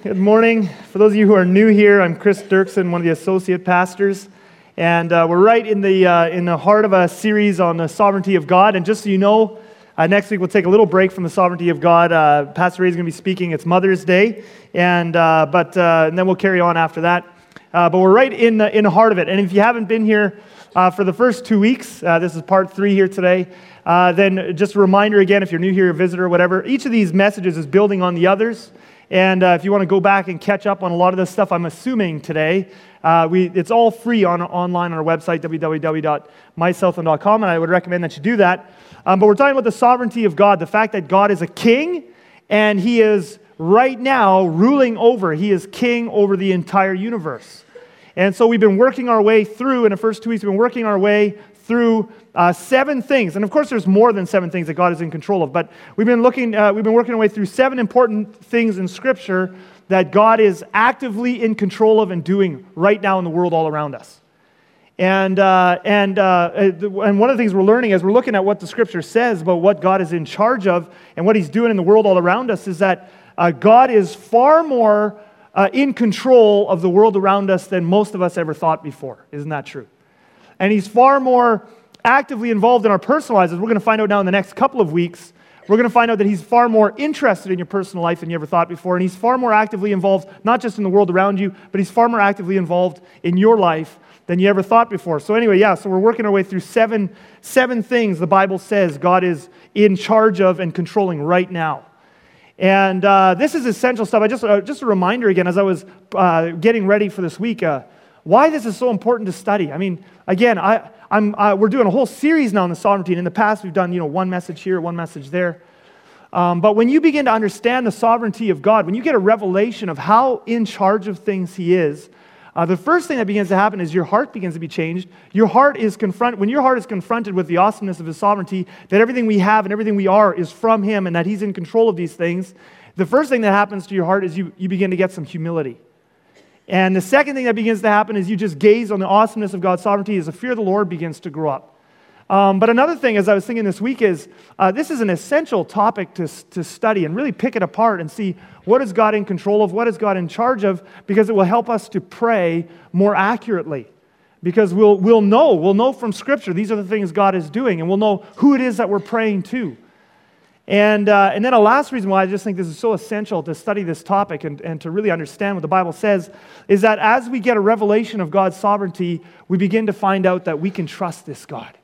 Good morning. For those of you who are new here, I'm Chris Dirksen, one of the associate pastors. And uh, we're right in the, uh, in the heart of a series on the sovereignty of God. And just so you know, uh, next week we'll take a little break from the sovereignty of God. Uh, Pastor Ray is going to be speaking. It's Mother's Day. And, uh, but, uh, and then we'll carry on after that. but we're right in the, in the heart of it. And if you haven't been here for the first two weeks, this is part three here today. then just a reminder again, if you're new here, a visitor, or whatever, each of these messages is building on the others. And uh, if you want to go back and catch up on a lot of this stuff, I'm assuming today, uh, we, it's all free on, online on our website, www.mysouthland.com, and I would recommend that you do that. Um, but we're talking about the sovereignty of God, the fact that God is a king, and he is right now ruling over, he is king over the entire universe. And so we've been working our way through, in the first two weeks, we've been working our way through uh, seven things. And of course, there's more than seven things that God is in control of. But we've been looking, uh, we've been working our way through seven important things in Scripture that God is actively in control of and doing right now in the world all around us. And, uh, and, uh, and one of the things we're learning as we're looking at what the Scripture says about what God is in charge of and what He's doing in the world all around us is that uh, God is far more uh, in control of the world around us than most of us ever thought before. Isn't that true? And He's far more actively involved in our personal lives, as we're going to find out now in the next couple of weeks, we're going to find out that he's far more interested in your personal life than you ever thought before. And he's far more actively involved, not just in the world around you, but he's far more actively involved in your life than you ever thought before. So, anyway, yeah, so we're working our way through seven, seven things the Bible says God is in charge of and controlling right now. And uh, this is essential stuff. I just, uh, just a reminder again, as I was uh, getting ready for this week, uh, why this is so important to study. I mean, again, I, uh, we're doing a whole series now on the sovereignty. And in the past, we've done you know, one message here, one message there. Um, but when you begin to understand the sovereignty of God, when you get a revelation of how in charge of things He is, uh, the first thing that begins to happen is your heart begins to be changed. Your heart is confronted, when your heart is confronted with the awesomeness of His sovereignty, that everything we have and everything we are is from Him and that He's in control of these things, the first thing that happens to your heart is you, you begin to get some humility. And the second thing that begins to happen is you just gaze on the awesomeness of God's sovereignty as the fear of the Lord begins to grow up. Um, but another thing, as I was thinking this week, is uh, this is an essential topic to, to study and really pick it apart and see what is God in control of, what is God in charge of, because it will help us to pray more accurately. Because we'll, we'll know, we'll know from Scripture these are the things God is doing, and we'll know who it is that we're praying to. And, uh, and then a last reason why I just think this is so essential to study this topic and, and to really understand what the Bible says is that as we get a revelation of God's sovereignty, we begin to find out that we can trust this God.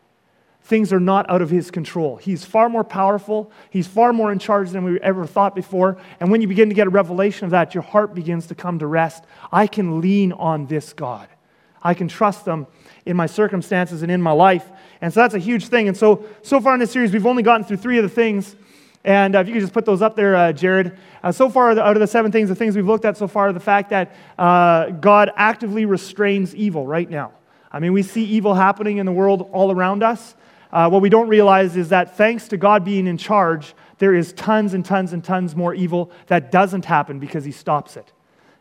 Things are not out of his control. He's far more powerful. He's far more in charge than we ever thought before. And when you begin to get a revelation of that, your heart begins to come to rest. I can lean on this God. I can trust them in my circumstances and in my life. And so that's a huge thing. And so, so far in this series, we've only gotten through three of the things and uh, if you could just put those up there, uh, Jared. Uh, so far, out of the seven things, the things we've looked at so far, the fact that uh, God actively restrains evil right now. I mean, we see evil happening in the world all around us. Uh, what we don't realize is that thanks to God being in charge, there is tons and tons and tons more evil that doesn't happen because He stops it.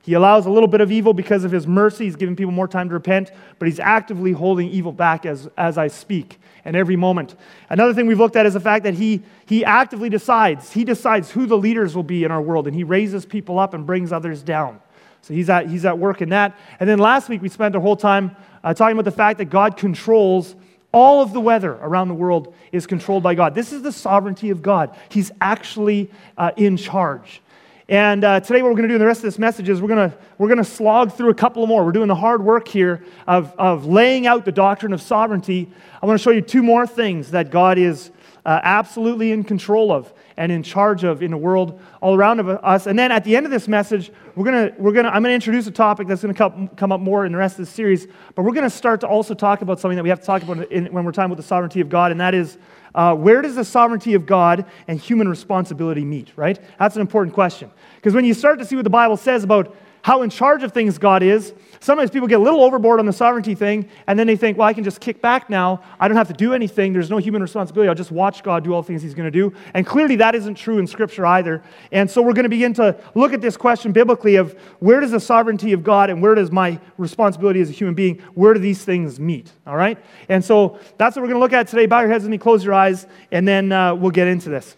He allows a little bit of evil because of His mercy. He's giving people more time to repent, but He's actively holding evil back as, as I speak and every moment. Another thing we've looked at is the fact that he, he actively decides. He decides who the leaders will be in our world, and he raises people up and brings others down. So he's at, he's at work in that. And then last week we spent the whole time uh, talking about the fact that God controls all of the weather around the world is controlled by God. This is the sovereignty of God. He's actually uh, in charge. And uh, today, what we're going to do in the rest of this message is we're going to, we're going to slog through a couple more. We're doing the hard work here of, of laying out the doctrine of sovereignty. I want to show you two more things that God is uh, absolutely in control of and in charge of in the world all around of us. And then at the end of this message, we're gonna, we're gonna, I'm going to introduce a topic that's going to come, come up more in the rest of the series. But we're going to start to also talk about something that we have to talk about in, when we're talking about the sovereignty of God, and that is uh, where does the sovereignty of God and human responsibility meet, right? That's an important question. Because when you start to see what the Bible says about how in charge of things God is. Sometimes people get a little overboard on the sovereignty thing, and then they think, well, I can just kick back now. I don't have to do anything. There's no human responsibility. I'll just watch God do all things He's going to do. And clearly, that isn't true in Scripture either. And so, we're going to begin to look at this question biblically of where does the sovereignty of God and where does my responsibility as a human being, where do these things meet? All right? And so, that's what we're going to look at today. Bow your heads with me, close your eyes, and then uh, we'll get into this.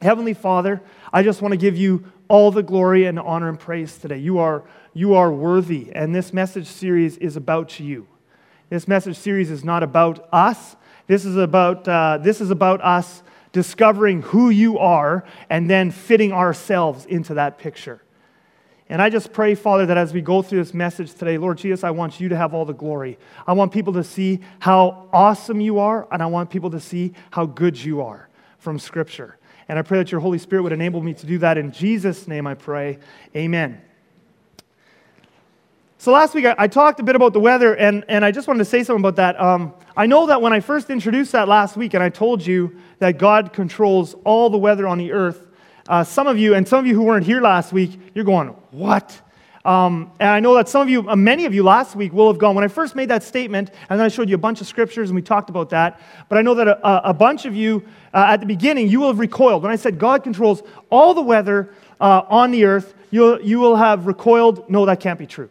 Heavenly Father, I just want to give you all the glory and honor and praise today. You are, you are worthy, and this message series is about you. This message series is not about us. This is about, uh, this is about us discovering who you are and then fitting ourselves into that picture. And I just pray, Father, that as we go through this message today, Lord Jesus, I want you to have all the glory. I want people to see how awesome you are, and I want people to see how good you are from Scripture. And I pray that your Holy Spirit would enable me to do that. In Jesus' name I pray. Amen. So last week I, I talked a bit about the weather, and, and I just wanted to say something about that. Um, I know that when I first introduced that last week, and I told you that God controls all the weather on the earth, uh, some of you, and some of you who weren't here last week, you're going, What? Um, and I know that some of you, uh, many of you last week will have gone. When I first made that statement, and then I showed you a bunch of scriptures and we talked about that, but I know that a, a bunch of you uh, at the beginning, you will have recoiled. When I said God controls all the weather uh, on the earth, you'll, you will have recoiled. No, that can't be true.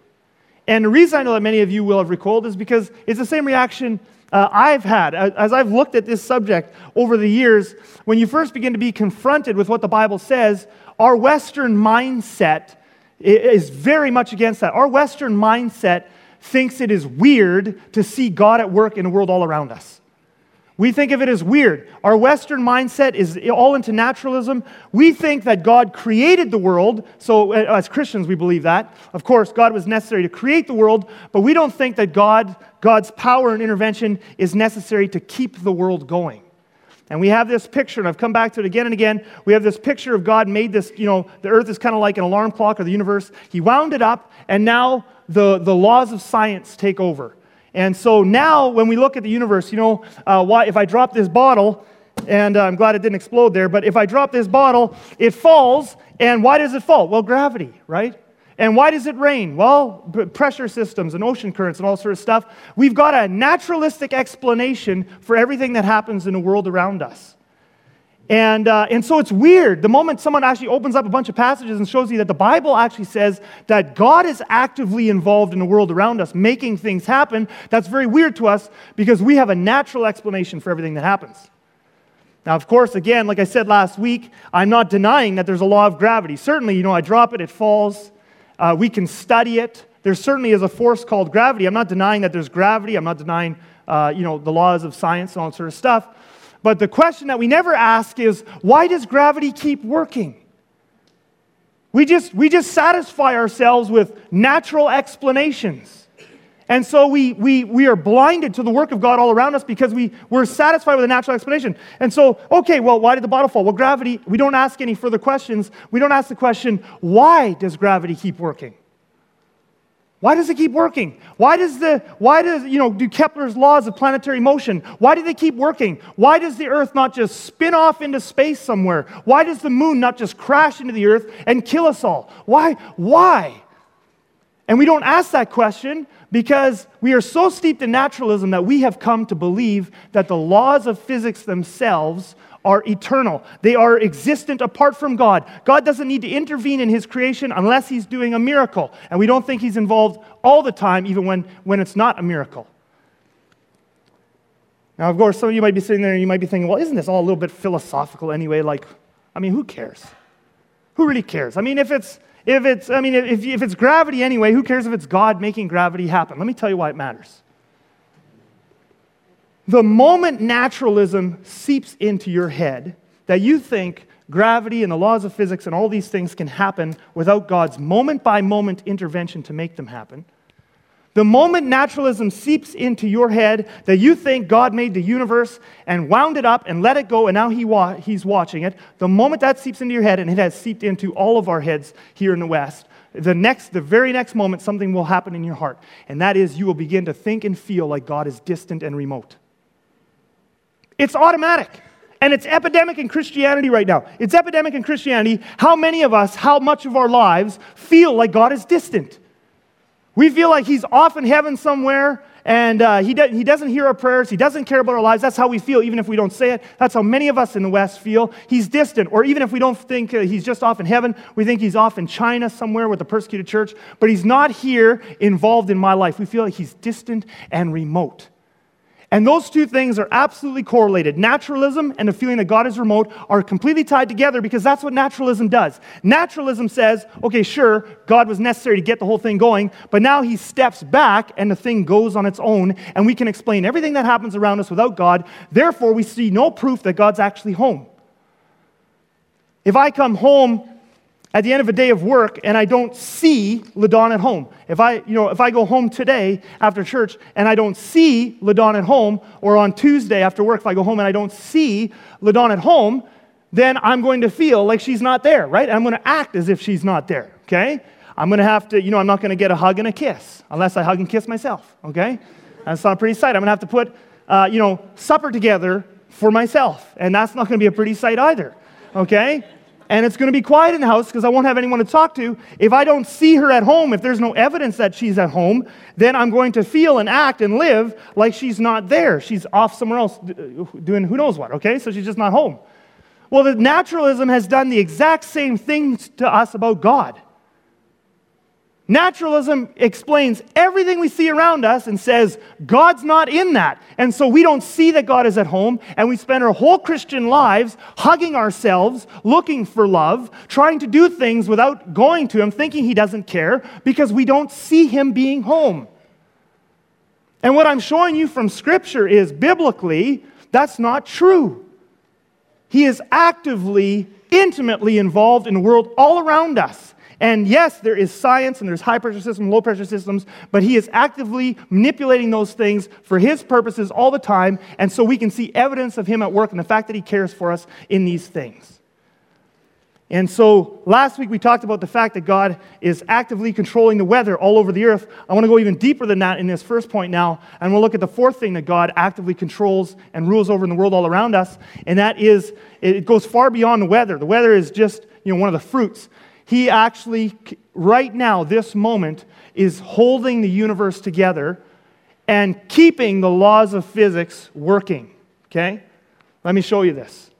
And the reason I know that many of you will have recoiled is because it's the same reaction uh, I've had as I've looked at this subject over the years. When you first begin to be confronted with what the Bible says, our Western mindset is very much against that. Our Western mindset thinks it is weird to see God at work in the world all around us. We think of it as weird. Our Western mindset is all into naturalism. We think that God created the world. So, uh, as Christians, we believe that. Of course, God was necessary to create the world, but we don't think that God, God's power and intervention is necessary to keep the world going. And we have this picture, and I've come back to it again and again. We have this picture of God made this, you know, the earth is kind of like an alarm clock or the universe. He wound it up, and now the, the laws of science take over. And so now, when we look at the universe, you know, uh, why, if I drop this bottle, and uh, I'm glad it didn't explode there, but if I drop this bottle, it falls, and why does it fall? Well, gravity, right? And why does it rain? Well, pressure systems and ocean currents and all sort of stuff. We've got a naturalistic explanation for everything that happens in the world around us. And, uh, and so it's weird. The moment someone actually opens up a bunch of passages and shows you that the Bible actually says that God is actively involved in the world around us, making things happen, that's very weird to us because we have a natural explanation for everything that happens. Now, of course, again, like I said last week, I'm not denying that there's a law of gravity. Certainly, you know, I drop it, it falls. Uh, we can study it. There certainly is a force called gravity. I'm not denying that there's gravity. I'm not denying, uh, you know, the laws of science and all that sort of stuff. But the question that we never ask is why does gravity keep working? We just, we just satisfy ourselves with natural explanations. And so we, we, we are blinded to the work of God all around us because we, we're satisfied with a natural explanation. And so, okay, well, why did the bottle fall? Well, gravity, we don't ask any further questions. We don't ask the question, why does gravity keep working? Why does it keep working? Why does the why does you know do Kepler's laws of planetary motion? Why do they keep working? Why does the earth not just spin off into space somewhere? Why does the moon not just crash into the earth and kill us all? Why? Why? And we don't ask that question because we are so steeped in naturalism that we have come to believe that the laws of physics themselves are eternal. They are existent apart from God. God doesn't need to intervene in his creation unless he's doing a miracle. And we don't think he's involved all the time, even when, when it's not a miracle. Now, of course, some of you might be sitting there and you might be thinking, well, isn't this all a little bit philosophical anyway? Like, I mean, who cares? Who really cares? I mean, if it's, if it's, I mean, if, if it's gravity anyway, who cares if it's God making gravity happen? Let me tell you why it matters. The moment naturalism seeps into your head that you think gravity and the laws of physics and all these things can happen without God's moment by moment intervention to make them happen, the moment naturalism seeps into your head that you think God made the universe and wound it up and let it go and now he wa- he's watching it, the moment that seeps into your head, and it has seeped into all of our heads here in the West, the next, the very next moment, something will happen in your heart. And that is you will begin to think and feel like God is distant and remote. It's automatic. And it's epidemic in Christianity right now. It's epidemic in Christianity. How many of us, how much of our lives feel like God is distant? We feel like He's off in heaven somewhere and uh, he, do- he doesn't hear our prayers. He doesn't care about our lives. That's how we feel, even if we don't say it. That's how many of us in the West feel. He's distant. Or even if we don't think uh, He's just off in heaven, we think He's off in China somewhere with the persecuted church. But He's not here involved in my life. We feel like He's distant and remote. And those two things are absolutely correlated. Naturalism and the feeling that God is remote are completely tied together because that's what naturalism does. Naturalism says, okay, sure, God was necessary to get the whole thing going, but now he steps back and the thing goes on its own, and we can explain everything that happens around us without God. Therefore, we see no proof that God's actually home. If I come home at the end of a day of work and I don't see LaDon at home. If I, you know, if I go home today after church and I don't see LaDon at home, or on Tuesday after work, if I go home and I don't see LaDon at home, then I'm going to feel like she's not there, right? I'm going to act as if she's not there, okay? I'm going to have to, you know, I'm not going to get a hug and a kiss unless I hug and kiss myself, okay? That's not a pretty sight. I'm going to have to put, uh, you know, supper together for myself, and that's not going to be a pretty sight either, okay? And it's going to be quiet in the house because I won't have anyone to talk to. If I don't see her at home, if there's no evidence that she's at home, then I'm going to feel and act and live like she's not there. She's off somewhere else uh, doing who knows what, okay? So she's just not home. Well, the naturalism has done the exact same thing to us about God. Naturalism explains everything we see around us and says God's not in that. And so we don't see that God is at home, and we spend our whole Christian lives hugging ourselves, looking for love, trying to do things without going to Him, thinking He doesn't care, because we don't see Him being home. And what I'm showing you from Scripture is biblically, that's not true. He is actively, intimately involved in the world all around us. And yes, there is science and there's high pressure systems, low pressure systems, but he is actively manipulating those things for his purposes all the time. And so we can see evidence of him at work and the fact that he cares for us in these things. And so last week we talked about the fact that God is actively controlling the weather all over the earth. I want to go even deeper than that in this first point now, and we'll look at the fourth thing that God actively controls and rules over in the world all around us, and that is it goes far beyond the weather. The weather is just, you know, one of the fruits. He actually, right now, this moment, is holding the universe together and keeping the laws of physics working. Okay? Let me show you this.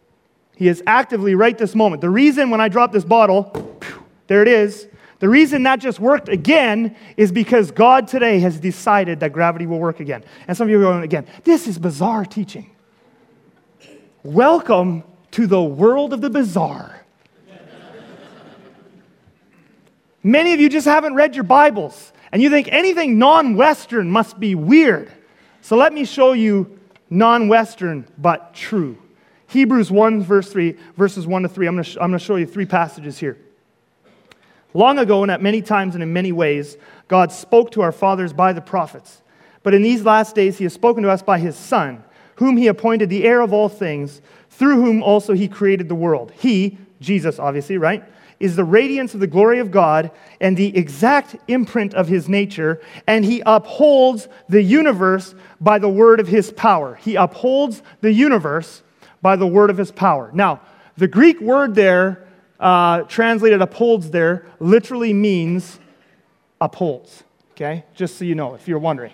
He is actively, right this moment. The reason when I drop this bottle, there it is. The reason that just worked again is because God today has decided that gravity will work again. And some of you are going again, this is bizarre teaching. Welcome to the world of the bizarre. Many of you just haven't read your Bibles and you think anything non Western must be weird. So let me show you non Western but true. Hebrews 1, verse 3, verses 1 to 3. I'm going to, to show you three passages here. Long ago, and at many times and in many ways, God spoke to our fathers by the prophets. But in these last days, He has spoken to us by His Son, whom He appointed the heir of all things, through whom also He created the world. He, Jesus, obviously, right? Is the radiance of the glory of God and the exact imprint of his nature, and he upholds the universe by the word of his power. He upholds the universe by the word of his power. Now, the Greek word there, uh, translated upholds there, literally means upholds. Okay? Just so you know, if you're wondering.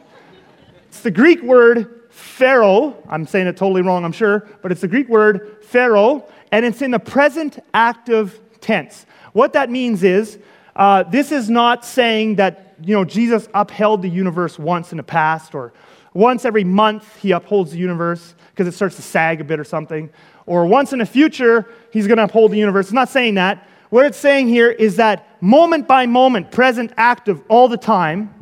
It's the Greek word phero. I'm saying it totally wrong, I'm sure, but it's the Greek word phero, and it's in the present active tense. What that means is, uh, this is not saying that you know Jesus upheld the universe once in the past, or once every month he upholds the universe because it starts to sag a bit or something, or once in the future he's going to uphold the universe. It's not saying that. What it's saying here is that moment by moment, present, active, all the time,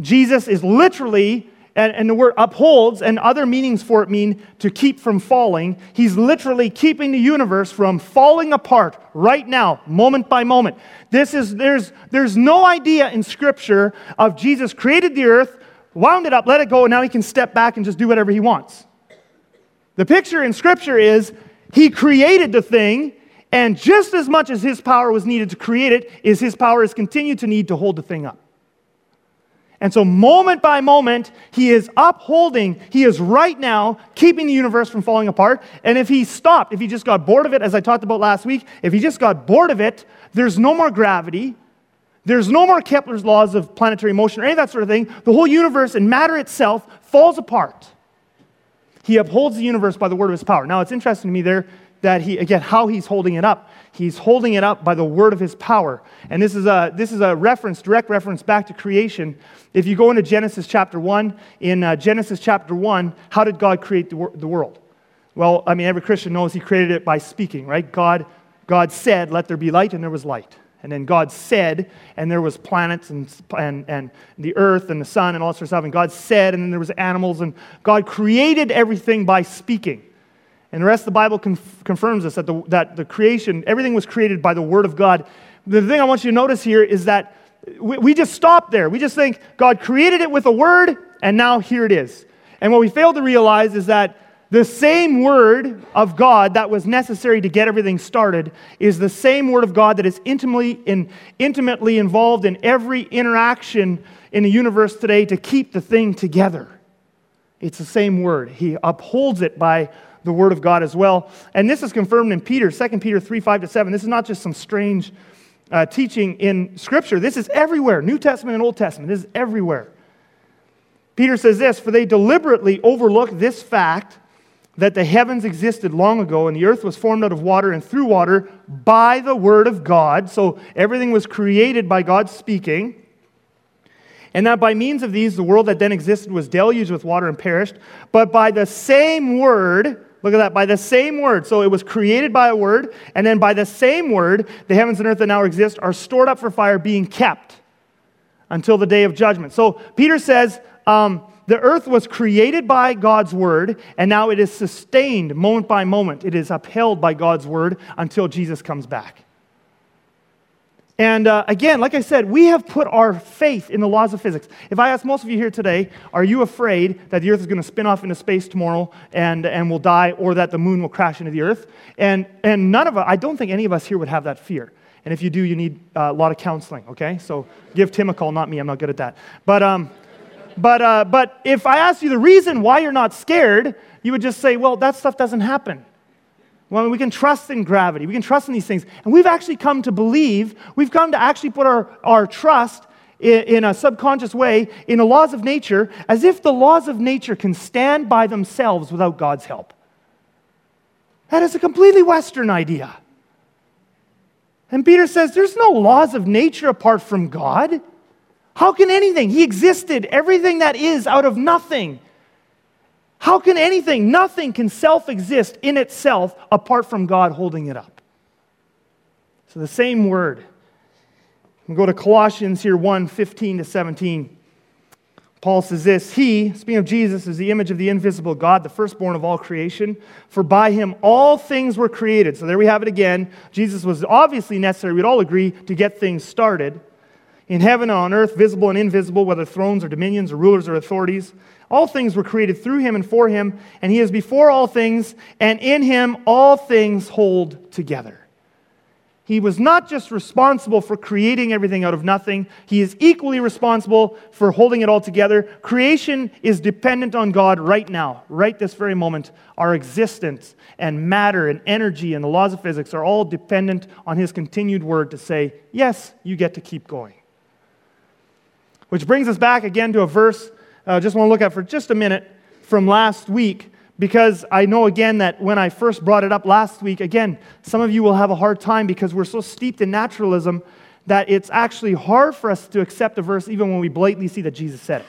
Jesus is literally and, and the word upholds and other meanings for it mean to keep from falling. He's literally keeping the universe from falling apart right now, moment by moment. This is, there's, there's no idea in Scripture of Jesus created the earth, wound it up, let it go, and now he can step back and just do whatever he wants. The picture in Scripture is he created the thing, and just as much as his power was needed to create it, is his power is continued to need to hold the thing up. And so, moment by moment, he is upholding, he is right now keeping the universe from falling apart. And if he stopped, if he just got bored of it, as I talked about last week, if he just got bored of it, there's no more gravity, there's no more Kepler's laws of planetary motion or any of that sort of thing. The whole universe and matter itself falls apart. He upholds the universe by the word of his power. Now, it's interesting to me there, that he, again, how he's holding it up. He's holding it up by the word of his power. And this is a, this is a reference, direct reference back to creation. If you go into Genesis chapter 1, in uh, Genesis chapter 1, how did God create the, wor- the world? Well, I mean, every Christian knows he created it by speaking, right? God, God said, let there be light, and there was light. And then God said, and there was planets and, and, and the earth and the sun and all sorts of stuff. And God said, and then there was animals. And God created everything by speaking. And the rest of the Bible conf- confirms this, that the, that the creation, everything was created by the Word of God. The thing I want you to notice here is that we, we just stop there. We just think God created it with a Word, and now here it is. And what we fail to realize is that the same word of God that was necessary to get everything started is the same word of God that is intimately, in, intimately involved in every interaction in the universe today to keep the thing together. It's the same word. He upholds it by the word of God as well. And this is confirmed in Peter, 2 Peter 3 5 to 7. This is not just some strange uh, teaching in Scripture. This is everywhere New Testament and Old Testament. This is everywhere. Peter says this For they deliberately overlook this fact that the heavens existed long ago and the earth was formed out of water and through water by the word of God. So everything was created by God speaking. And that by means of these, the world that then existed was deluged with water and perished. But by the same word, look at that, by the same word. So it was created by a word, and then by the same word, the heavens and earth that now exist are stored up for fire, being kept until the day of judgment. So Peter says, um, the earth was created by God's word, and now it is sustained moment by moment. It is upheld by God's word until Jesus comes back. And uh, again, like I said, we have put our faith in the laws of physics. If I ask most of you here today, are you afraid that the earth is going to spin off into space tomorrow and, and will die, or that the moon will crash into the earth? And, and none of us, I don't think any of us here would have that fear. And if you do, you need uh, a lot of counseling, okay? So give Tim a call, not me. I'm not good at that. But, um, but, uh, but if I ask you the reason why you're not scared, you would just say, well, that stuff doesn't happen. Well, we can trust in gravity, we can trust in these things. And we've actually come to believe, we've come to actually put our, our trust in, in a subconscious way in the laws of nature as if the laws of nature can stand by themselves without God's help. That is a completely Western idea. And Peter says there's no laws of nature apart from God. How can anything? He existed, everything that is, out of nothing. How can anything, nothing can self exist in itself apart from God holding it up? So the same word. We go to Colossians here 1 15 to 17. Paul says this He, speaking of Jesus, is the image of the invisible God, the firstborn of all creation. For by him all things were created. So there we have it again. Jesus was obviously necessary, we'd all agree, to get things started in heaven and on earth, visible and invisible, whether thrones or dominions or rulers or authorities. All things were created through him and for him, and he is before all things, and in him all things hold together. He was not just responsible for creating everything out of nothing, he is equally responsible for holding it all together. Creation is dependent on God right now, right this very moment. Our existence and matter and energy and the laws of physics are all dependent on his continued word to say, Yes, you get to keep going. Which brings us back again to a verse I just want to look at for just a minute from last week because I know again that when I first brought it up last week, again, some of you will have a hard time because we're so steeped in naturalism that it's actually hard for us to accept a verse even when we blatantly see that Jesus said it.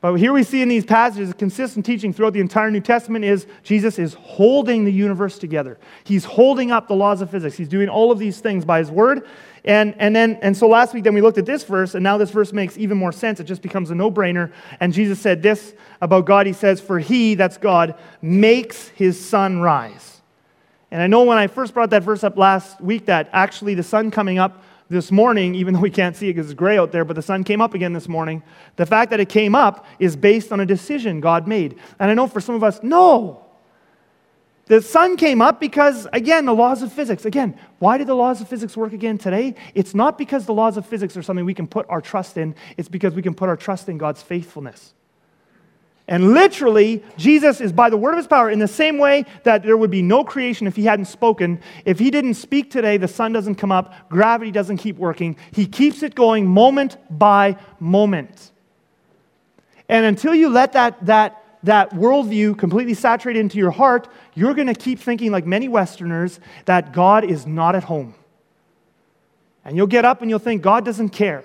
But here we see in these passages, a consistent teaching throughout the entire New Testament is Jesus is holding the universe together. He's holding up the laws of physics. He's doing all of these things by his word. And, and then and so last week then we looked at this verse, and now this verse makes even more sense. It just becomes a no-brainer. And Jesus said this about God. He says, For he, that's God, makes his sun rise. And I know when I first brought that verse up last week that actually the sun coming up this morning, even though we can't see it because it's gray out there, but the sun came up again this morning. The fact that it came up is based on a decision God made. And I know for some of us, no. The sun came up because, again, the laws of physics. Again, why do the laws of physics work again today? It's not because the laws of physics are something we can put our trust in, it's because we can put our trust in God's faithfulness. And literally, Jesus is by the word of his power in the same way that there would be no creation if he hadn't spoken. If he didn't speak today, the sun doesn't come up, gravity doesn't keep working. He keeps it going moment by moment. And until you let that, that that worldview completely saturated into your heart, you're going to keep thinking, like many Westerners, that God is not at home. And you'll get up and you'll think, God doesn't care.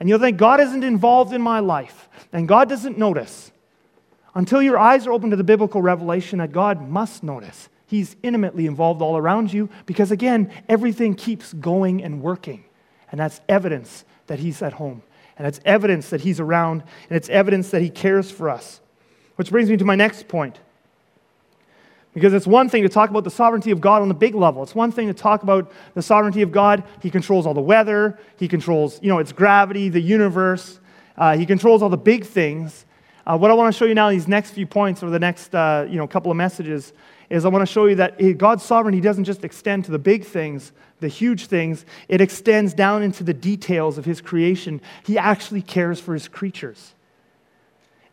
And you'll think, God isn't involved in my life. And God doesn't notice. Until your eyes are open to the biblical revelation that God must notice. He's intimately involved all around you because, again, everything keeps going and working. And that's evidence that He's at home. And it's evidence that He's around. And it's evidence that He cares for us. Which brings me to my next point. Because it's one thing to talk about the sovereignty of God on the big level. It's one thing to talk about the sovereignty of God. He controls all the weather, He controls, you know, its gravity, the universe. Uh, he controls all the big things. Uh, what I want to show you now these next few points, or the next, uh, you know, couple of messages, is I want to show you that God's sovereignty doesn't just extend to the big things, the huge things, it extends down into the details of His creation. He actually cares for His creatures.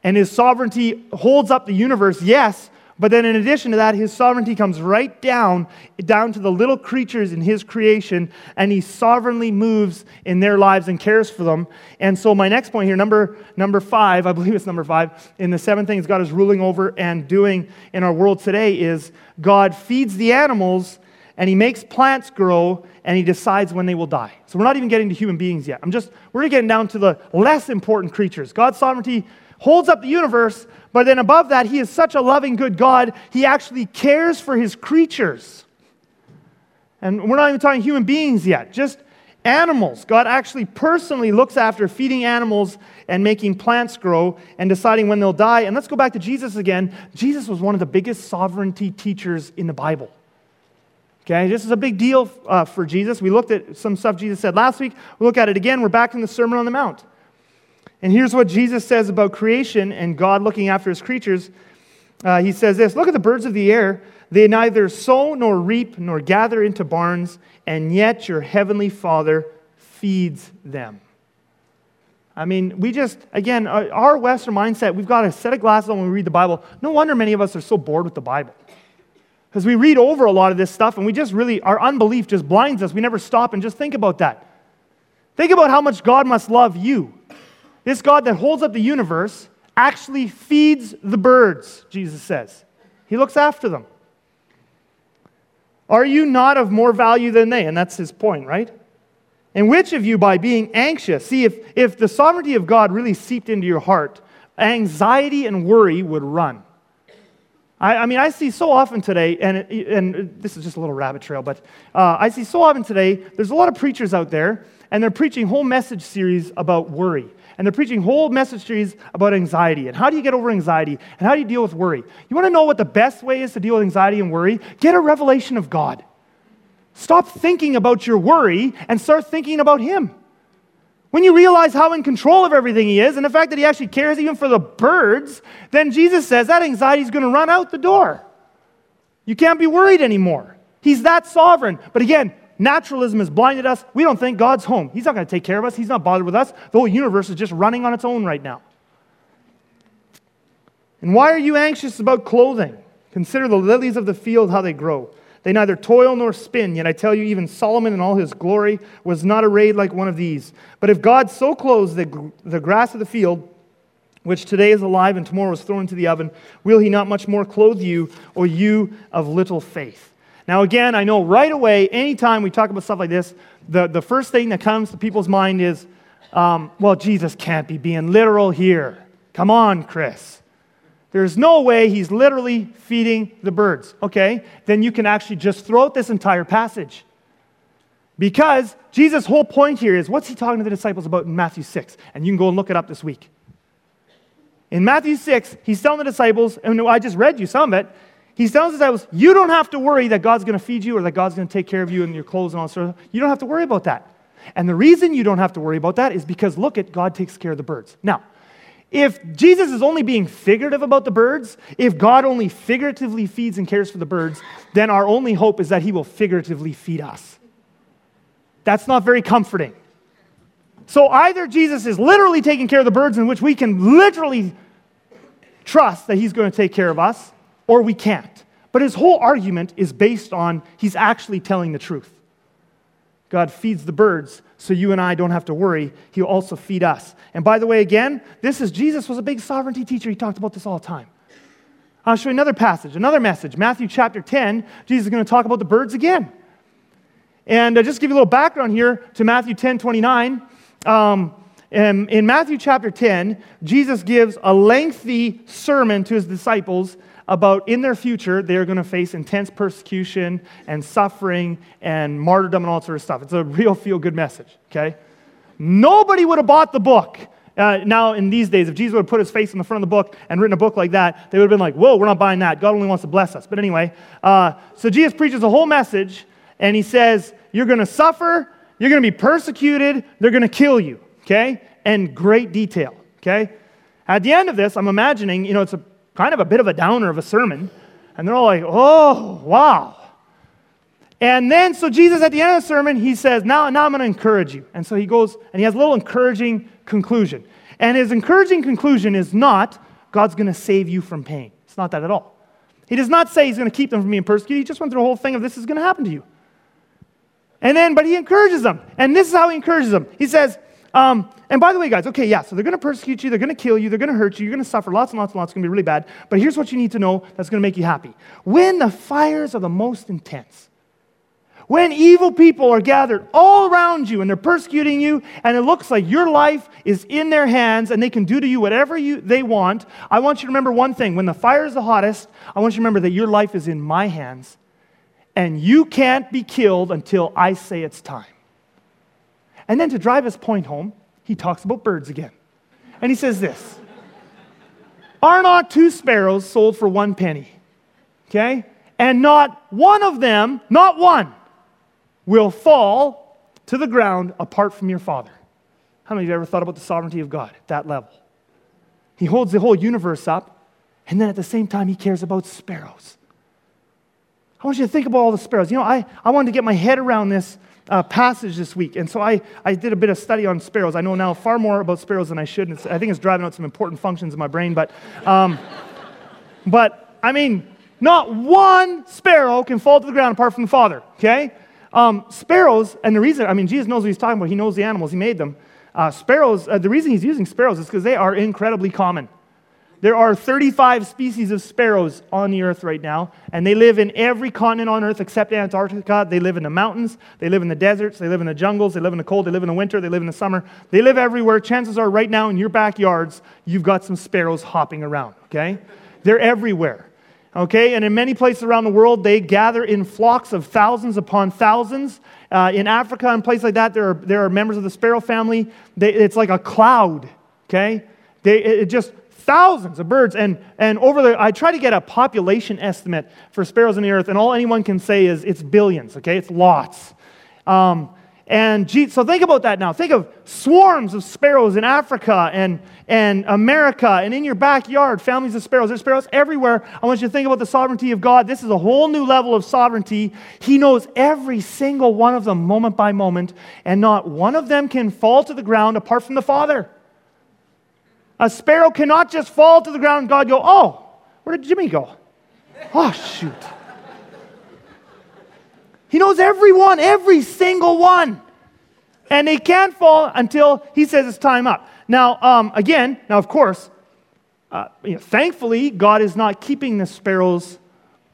And His sovereignty holds up the universe, yes, but then, in addition to that, his sovereignty comes right down, down to the little creatures in his creation, and he sovereignly moves in their lives and cares for them. And so, my next point here, number, number five, I believe it's number five, in the seven things God is ruling over and doing in our world today is God feeds the animals and he makes plants grow and he decides when they will die. So, we're not even getting to human beings yet. I'm just, we're getting down to the less important creatures. God's sovereignty holds up the universe, but then above that, he is such a loving, good God, he actually cares for his creatures. And we're not even talking human beings yet, just animals. God actually personally looks after feeding animals and making plants grow and deciding when they'll die. And let's go back to Jesus again. Jesus was one of the biggest sovereignty teachers in the Bible. Okay, this is a big deal uh, for Jesus. We looked at some stuff Jesus said last week. We look at it again. We're back in the Sermon on the Mount. And here's what Jesus says about creation and God looking after his creatures. Uh, he says this Look at the birds of the air. They neither sow nor reap nor gather into barns, and yet your heavenly Father feeds them. I mean, we just, again, uh, our Western mindset, we've got a set of glasses on when we read the Bible. No wonder many of us are so bored with the Bible. Because we read over a lot of this stuff and we just really, our unbelief just blinds us. We never stop and just think about that. Think about how much God must love you. This God that holds up the universe actually feeds the birds, Jesus says. He looks after them. Are you not of more value than they? And that's his point, right? And which of you, by being anxious, see, if, if the sovereignty of God really seeped into your heart, anxiety and worry would run. I, I mean, I see so often today, and, and this is just a little rabbit trail, but uh, I see so often today, there's a lot of preachers out there, and they're preaching whole message series about worry and they're preaching whole message about anxiety and how do you get over anxiety and how do you deal with worry. You want to know what the best way is to deal with anxiety and worry? Get a revelation of God. Stop thinking about your worry and start thinking about Him. When you realize how in control of everything He is and the fact that He actually cares even for the birds, then Jesus says that anxiety is going to run out the door. You can't be worried anymore. He's that sovereign. But again, Naturalism has blinded us. We don't think God's home. He's not going to take care of us. He's not bothered with us. The whole universe is just running on its own right now. And why are you anxious about clothing? Consider the lilies of the field, how they grow. They neither toil nor spin, yet I tell you, even Solomon in all his glory was not arrayed like one of these. But if God so clothes the, the grass of the field, which today is alive and tomorrow is thrown into the oven, will he not much more clothe you, or you of little faith? Now, again, I know right away, anytime we talk about stuff like this, the, the first thing that comes to people's mind is, um, well, Jesus can't be being literal here. Come on, Chris. There's no way he's literally feeding the birds. Okay, then you can actually just throw out this entire passage. Because Jesus' whole point here is what's he talking to the disciples about in Matthew 6? And you can go and look it up this week. In Matthew 6, he's telling the disciples, and I just read you some of it, he tells his disciples, you don't have to worry that God's going to feed you or that God's going to take care of you and your clothes and all that You don't have to worry about that. And the reason you don't have to worry about that is because look at God takes care of the birds. Now, if Jesus is only being figurative about the birds, if God only figuratively feeds and cares for the birds, then our only hope is that he will figuratively feed us. That's not very comforting. So either Jesus is literally taking care of the birds, in which we can literally trust that he's going to take care of us, or we can't. But his whole argument is based on he's actually telling the truth. God feeds the birds so you and I don't have to worry. He'll also feed us. And by the way, again, this is Jesus was a big sovereignty teacher. He talked about this all the time. I'll show you another passage, another message. Matthew chapter 10, Jesus is going to talk about the birds again. And uh, just give you a little background here to Matthew 10 29. Um, in, in Matthew chapter 10, Jesus gives a lengthy sermon to his disciples about in their future they are going to face intense persecution and suffering and martyrdom and all sort of stuff. It's a real feel good message, okay? Nobody would have bought the book. Uh, now, in these days, if Jesus would have put his face in the front of the book and written a book like that, they would have been like, whoa, we're not buying that. God only wants to bless us. But anyway, uh, so Jesus preaches a whole message, and he says, You're going to suffer, you're going to be persecuted, they're going to kill you, okay? And great detail, okay? At the end of this, I'm imagining, you know, it's a kind of a bit of a downer of a sermon, and they're all like, Oh, wow. And then, so Jesus at the end of the sermon, he says, Now, now I'm going to encourage you. And so he goes and he has a little encouraging conclusion. And his encouraging conclusion is not, God's going to save you from pain. It's not that at all. He does not say he's going to keep them from being persecuted. He just went through a whole thing of this is going to happen to you. And then, but he encourages them. And this is how he encourages them. He says, um, and by the way, guys, okay, yeah, so they're going to persecute you, they're going to kill you, they're going to hurt you, you're going to suffer lots and lots and lots. It's going to be really bad. But here's what you need to know that's going to make you happy. When the fires are the most intense, when evil people are gathered all around you and they're persecuting you, and it looks like your life is in their hands and they can do to you whatever you, they want, I want you to remember one thing. When the fire is the hottest, I want you to remember that your life is in my hands and you can't be killed until I say it's time. And then to drive his point home, he talks about birds again. And he says this Are not two sparrows sold for one penny? Okay? And not one of them, not one, will fall to the ground apart from your Father. How many of you ever thought about the sovereignty of God at that level? He holds the whole universe up, and then at the same time, he cares about sparrows. I want you to think about all the sparrows. You know, I, I wanted to get my head around this uh, passage this week, and so I, I did a bit of study on sparrows. I know now far more about sparrows than I should, and I think it's driving out some important functions in my brain, but, um, but I mean, not one sparrow can fall to the ground apart from the Father, okay? Um, sparrows, and the reason, I mean, Jesus knows what he's talking about. He knows the animals, he made them. Uh, sparrows, uh, the reason he's using sparrows is because they are incredibly common. There are 35 species of sparrows on the earth right now, and they live in every continent on earth except Antarctica. They live in the mountains, they live in the deserts, they live in the jungles, they live in the cold, they live in the winter, they live in the summer. They live everywhere. Chances are, right now in your backyards, you've got some sparrows hopping around, okay? They're everywhere. Okay, and in many places around the world, they gather in flocks of thousands upon thousands. Uh, in Africa and places like that, there are, there are members of the sparrow family. They, it's like a cloud, okay? They, it just thousands of birds. And, and over the, I try to get a population estimate for sparrows in the earth, and all anyone can say is it's billions, okay? It's lots. Um, and so think about that now. Think of swarms of sparrows in Africa and, and America and in your backyard, families of sparrows. There's sparrows everywhere. I want you to think about the sovereignty of God. This is a whole new level of sovereignty. He knows every single one of them moment by moment, and not one of them can fall to the ground apart from the Father. A sparrow cannot just fall to the ground and God go, oh, where did Jimmy go? Oh, shoot. He knows everyone, every single one. And they can't fall until he says it's time up. Now, um, again, now of course, uh, you know, thankfully, God is not keeping the sparrows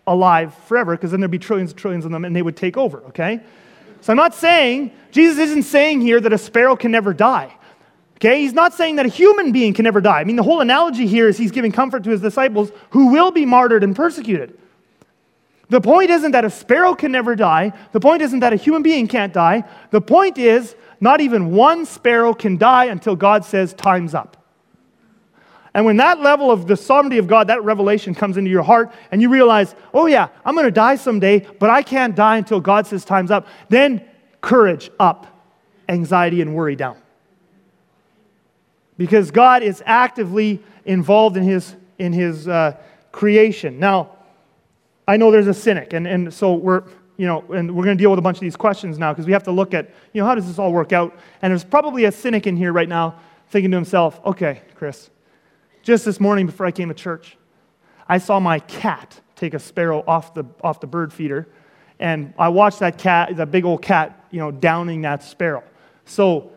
alive forever because then there'd be trillions and trillions of them and they would take over, okay? So I'm not saying, Jesus isn't saying here that a sparrow can never die. Okay, he's not saying that a human being can never die. I mean, the whole analogy here is he's giving comfort to his disciples who will be martyred and persecuted. The point isn't that a sparrow can never die. The point isn't that a human being can't die. The point is, not even one sparrow can die until God says, Time's up. And when that level of the sovereignty of God, that revelation comes into your heart, and you realize, oh, yeah, I'm going to die someday, but I can't die until God says time's up, then courage up, anxiety and worry down. Because God is actively involved in his, in his uh, creation. Now, I know there's a cynic, and, and so we're, you know, and we're going to deal with a bunch of these questions now because we have to look at, you know, how does this all work out? And there's probably a cynic in here right now thinking to himself, okay, Chris, just this morning before I came to church, I saw my cat take a sparrow off the, off the bird feeder, and I watched that cat, that big old cat, you know, downing that sparrow. So,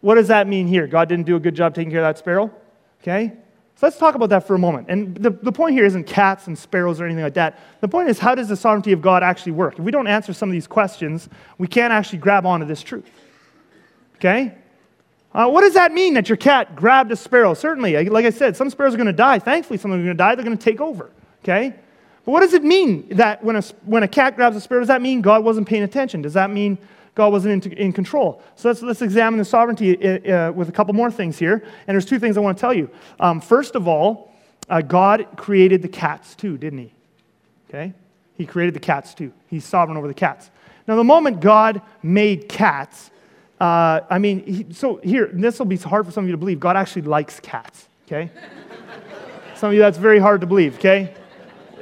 what does that mean here? God didn't do a good job taking care of that sparrow? Okay? So let's talk about that for a moment. And the, the point here isn't cats and sparrows or anything like that. The point is, how does the sovereignty of God actually work? If we don't answer some of these questions, we can't actually grab onto this truth. Okay? Uh, what does that mean that your cat grabbed a sparrow? Certainly, like I said, some sparrows are going to die. Thankfully, some of them are going to die. They're going to take over. Okay? But what does it mean that when a, when a cat grabs a sparrow, does that mean God wasn't paying attention? Does that mean God wasn't in, in control? So let's, let's examine the sovereignty uh, uh, with a couple more things here. And there's two things I want to tell you. Um, first of all, uh, God created the cats too, didn't he? Okay? He created the cats too. He's sovereign over the cats. Now, the moment God made cats, uh, I mean, he, so here, this will be hard for some of you to believe. God actually likes cats, okay? some of you, that's very hard to believe, okay?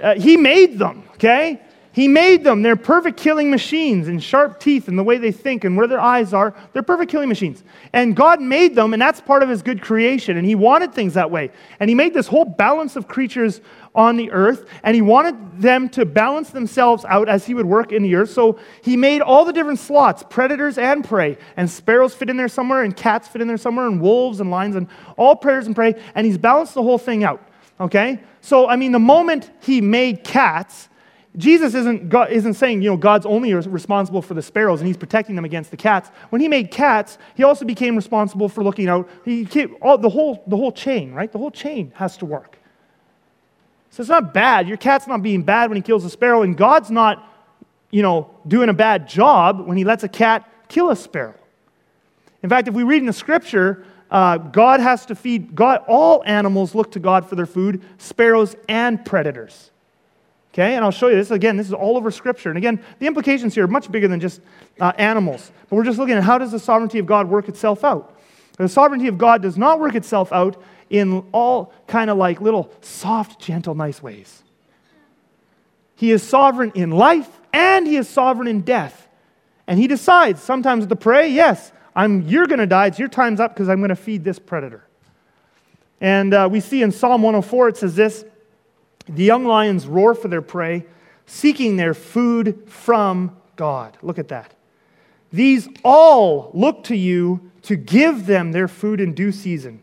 Uh, he made them, okay? He made them. They're perfect killing machines and sharp teeth and the way they think and where their eyes are. They're perfect killing machines. And God made them, and that's part of His good creation. And He wanted things that way. And He made this whole balance of creatures on the earth, and He wanted them to balance themselves out as He would work in the earth. So He made all the different slots predators and prey. And sparrows fit in there somewhere, and cats fit in there somewhere, and wolves and lions, and all predators and prey. And He's balanced the whole thing out. Okay? So, I mean, the moment he made cats, Jesus isn't, God, isn't saying, you know, God's only responsible for the sparrows and he's protecting them against the cats. When he made cats, he also became responsible for looking out. He came, all, the, whole, the whole chain, right? The whole chain has to work. So it's not bad. Your cat's not being bad when he kills a sparrow, and God's not, you know, doing a bad job when he lets a cat kill a sparrow. In fact, if we read in the scripture, uh, God has to feed, God, all animals look to God for their food, sparrows and predators. Okay, and I'll show you this again. This is all over Scripture. And again, the implications here are much bigger than just uh, animals. But we're just looking at how does the sovereignty of God work itself out. The sovereignty of God does not work itself out in all kind of like little soft, gentle, nice ways. He is sovereign in life and he is sovereign in death. And he decides sometimes to pray, yes, I'm, you're going to die. It's your time's up because I'm going to feed this predator. And uh, we see in Psalm 104, it says this The young lions roar for their prey, seeking their food from God. Look at that. These all look to you to give them their food in due season.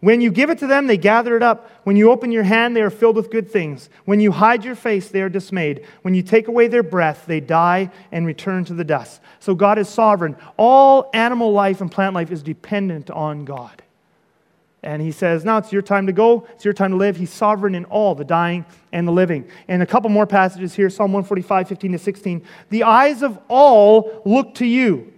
When you give it to them, they gather it up. When you open your hand, they are filled with good things. When you hide your face, they are dismayed. When you take away their breath, they die and return to the dust. So God is sovereign. All animal life and plant life is dependent on God. And he says, Now it's your time to go. It's your time to live. He's sovereign in all, the dying and the living. And a couple more passages here Psalm 145, 15 to 16. The eyes of all look to you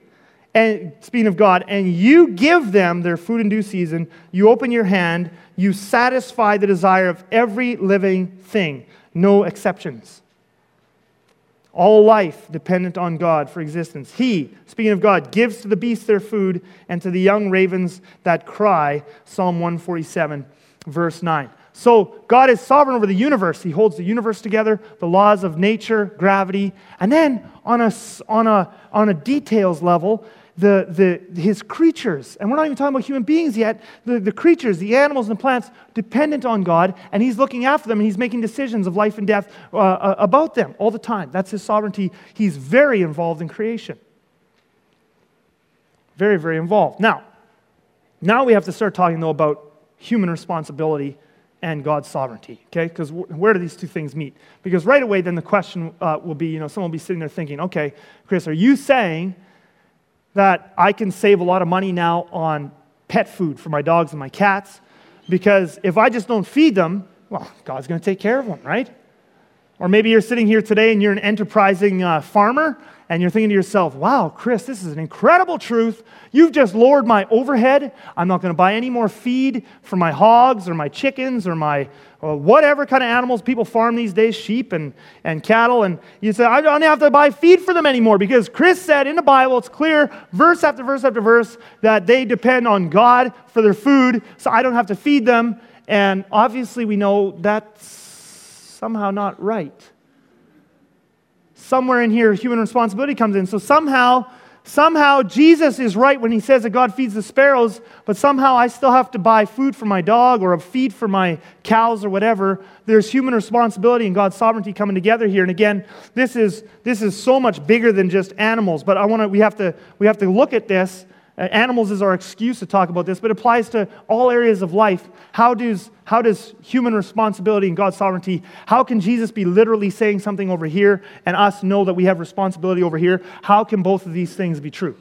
and speaking of God, and you give them their food in due season, you open your hand, you satisfy the desire of every living thing, no exceptions. All life dependent on God for existence. He, speaking of God, gives to the beasts their food and to the young ravens that cry. Psalm 147, verse 9. So, God is sovereign over the universe. He holds the universe together, the laws of nature, gravity. And then, on a, on a, on a details level, the, the, his creatures, and we're not even talking about human beings yet, the, the creatures, the animals and the plants, dependent on God, and he's looking after them and he's making decisions of life and death uh, uh, about them all the time. That's his sovereignty. He's very involved in creation. Very, very involved. Now, now we have to start talking, though, about human responsibility and God's sovereignty, okay? Because where do these two things meet? Because right away, then the question uh, will be, you know, someone will be sitting there thinking, okay, Chris, are you saying that I can save a lot of money now on pet food for my dogs and my cats because if I just don't feed them, well, God's going to take care of them, right? Or maybe you're sitting here today and you're an enterprising uh, farmer and you're thinking to yourself, wow, Chris, this is an incredible truth. You've just lowered my overhead. I'm not going to buy any more feed for my hogs or my chickens or my or whatever kind of animals people farm these days, sheep and, and cattle. And you say, I don't have to buy feed for them anymore because Chris said in the Bible, it's clear, verse after verse after verse, that they depend on God for their food, so I don't have to feed them. And obviously, we know that's somehow not right somewhere in here human responsibility comes in. So somehow, somehow Jesus is right when he says that God feeds the sparrows, but somehow I still have to buy food for my dog or a feed for my cows or whatever. There's human responsibility and God's sovereignty coming together here. And again, this is this is so much bigger than just animals. But I want to we have to we have to look at this animals is our excuse to talk about this, but it applies to all areas of life. How does, how does human responsibility and God's sovereignty, how can Jesus be literally saying something over here and us know that we have responsibility over here? How can both of these things be true?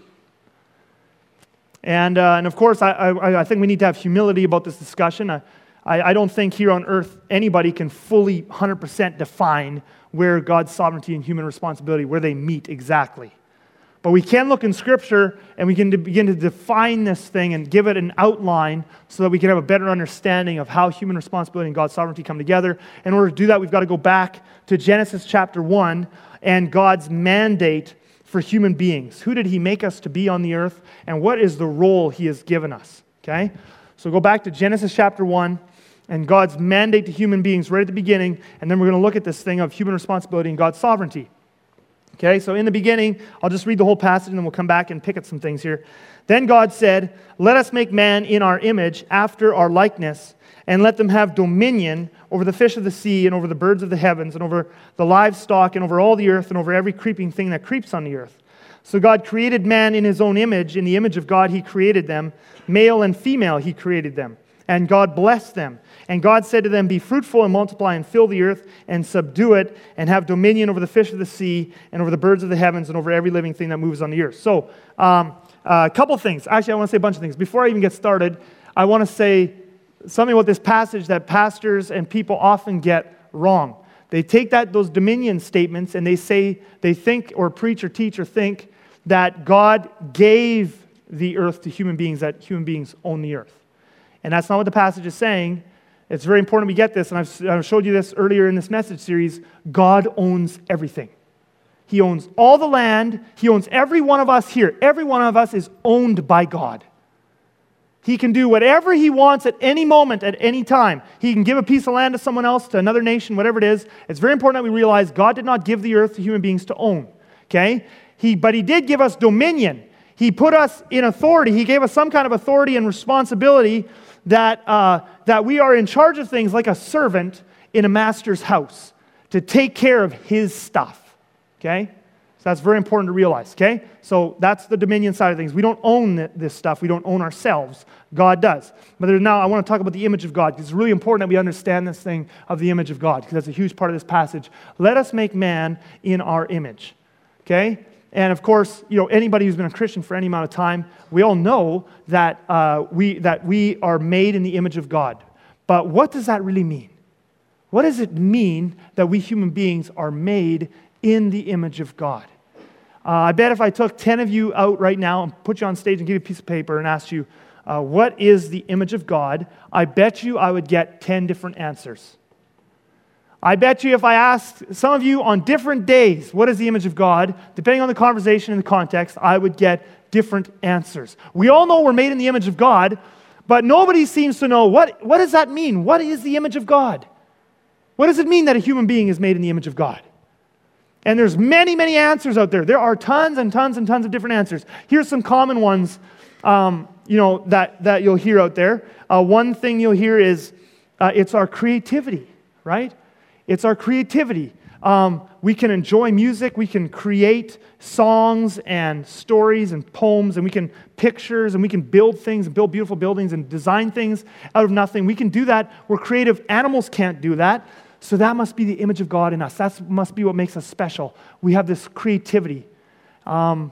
And, uh, and of course, I, I, I, think we need to have humility about this discussion. I, I don't think here on earth anybody can fully 100% define where God's sovereignty and human responsibility, where they meet exactly. But we can look in Scripture and we can begin to define this thing and give it an outline so that we can have a better understanding of how human responsibility and God's sovereignty come together. In order to do that, we've got to go back to Genesis chapter 1 and God's mandate for human beings. Who did He make us to be on the earth, and what is the role He has given us? Okay? So go back to Genesis chapter 1 and God's mandate to human beings right at the beginning, and then we're going to look at this thing of human responsibility and God's sovereignty. Okay, so in the beginning, I'll just read the whole passage and then we'll come back and pick at some things here. Then God said, Let us make man in our image, after our likeness, and let them have dominion over the fish of the sea, and over the birds of the heavens, and over the livestock, and over all the earth, and over every creeping thing that creeps on the earth. So God created man in his own image. In the image of God, he created them. Male and female, he created them. And God blessed them. And God said to them, Be fruitful and multiply and fill the earth and subdue it and have dominion over the fish of the sea and over the birds of the heavens and over every living thing that moves on the earth. So, um, uh, a couple things. Actually, I want to say a bunch of things. Before I even get started, I want to say something about this passage that pastors and people often get wrong. They take that, those dominion statements and they say, they think or preach or teach or think that God gave the earth to human beings, that human beings own the earth. And that's not what the passage is saying. It's very important we get this, and I've, I've showed you this earlier in this message series. God owns everything. He owns all the land. He owns every one of us here. Every one of us is owned by God. He can do whatever he wants at any moment, at any time. He can give a piece of land to someone else, to another nation, whatever it is. It's very important that we realize God did not give the earth to human beings to own. Okay? He, but he did give us dominion. He put us in authority. He gave us some kind of authority and responsibility that, uh, that we are in charge of things like a servant in a master's house to take care of his stuff. Okay? So that's very important to realize. Okay? So that's the dominion side of things. We don't own this stuff, we don't own ourselves. God does. But now I want to talk about the image of God because it's really important that we understand this thing of the image of God because that's a huge part of this passage. Let us make man in our image. Okay? And of course, you know, anybody who's been a Christian for any amount of time, we all know that, uh, we, that we are made in the image of God. But what does that really mean? What does it mean that we human beings are made in the image of God? Uh, I bet if I took 10 of you out right now and put you on stage and give you a piece of paper and asked you, uh, what is the image of God? I bet you I would get 10 different answers. I bet you if I asked some of you on different days, what is the image of God, depending on the conversation and the context, I would get different answers. We all know we're made in the image of God, but nobody seems to know what, what does that mean? What is the image of God? What does it mean that a human being is made in the image of God? And there's many, many answers out there. There are tons and tons and tons of different answers. Here's some common ones, um, you know, that, that you'll hear out there. Uh, one thing you'll hear is uh, it's our creativity, right? It's our creativity. Um, we can enjoy music, we can create songs and stories and poems, and we can pictures, and we can build things and build beautiful buildings and design things out of nothing. We can do that. We're creative. Animals can't do that. So that must be the image of God in us. That must be what makes us special. We have this creativity. Um,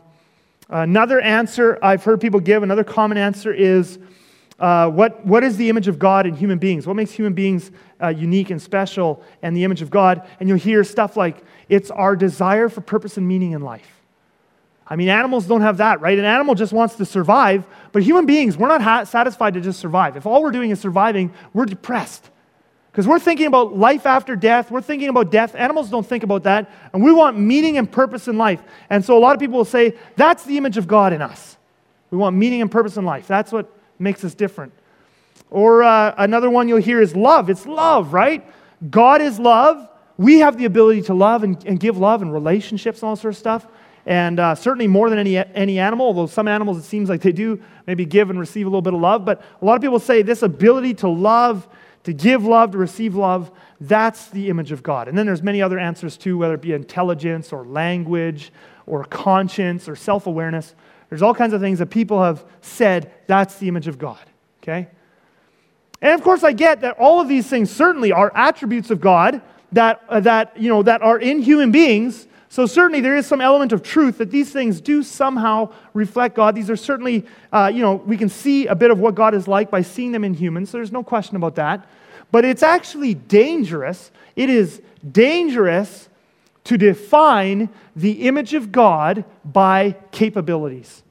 another answer I've heard people give, another common answer is uh, what, what is the image of God in human beings? What makes human beings uh, unique and special and the image of God? And you'll hear stuff like, it's our desire for purpose and meaning in life. I mean, animals don't have that, right? An animal just wants to survive, but human beings, we're not ha- satisfied to just survive. If all we're doing is surviving, we're depressed. Because we're thinking about life after death, we're thinking about death. Animals don't think about that, and we want meaning and purpose in life. And so a lot of people will say, that's the image of God in us. We want meaning and purpose in life. That's what makes us different. Or uh, another one you'll hear is love. It's love, right? God is love. We have the ability to love and, and give love and relationships and all sort of stuff. And uh, certainly more than any, any animal, although some animals it seems like they do maybe give and receive a little bit of love. But a lot of people say this ability to love, to give love, to receive love, that's the image of God. And then there's many other answers too, whether it be intelligence or language or conscience or self awareness. There's all kinds of things that people have said that's the image of God. Okay? And of course, I get that all of these things certainly are attributes of God that, uh, that, you know, that are in human beings. So, certainly, there is some element of truth that these things do somehow reflect God. These are certainly, uh, you know, we can see a bit of what God is like by seeing them in humans. So there's no question about that. But it's actually dangerous. It is dangerous to define the image of God by capabilities.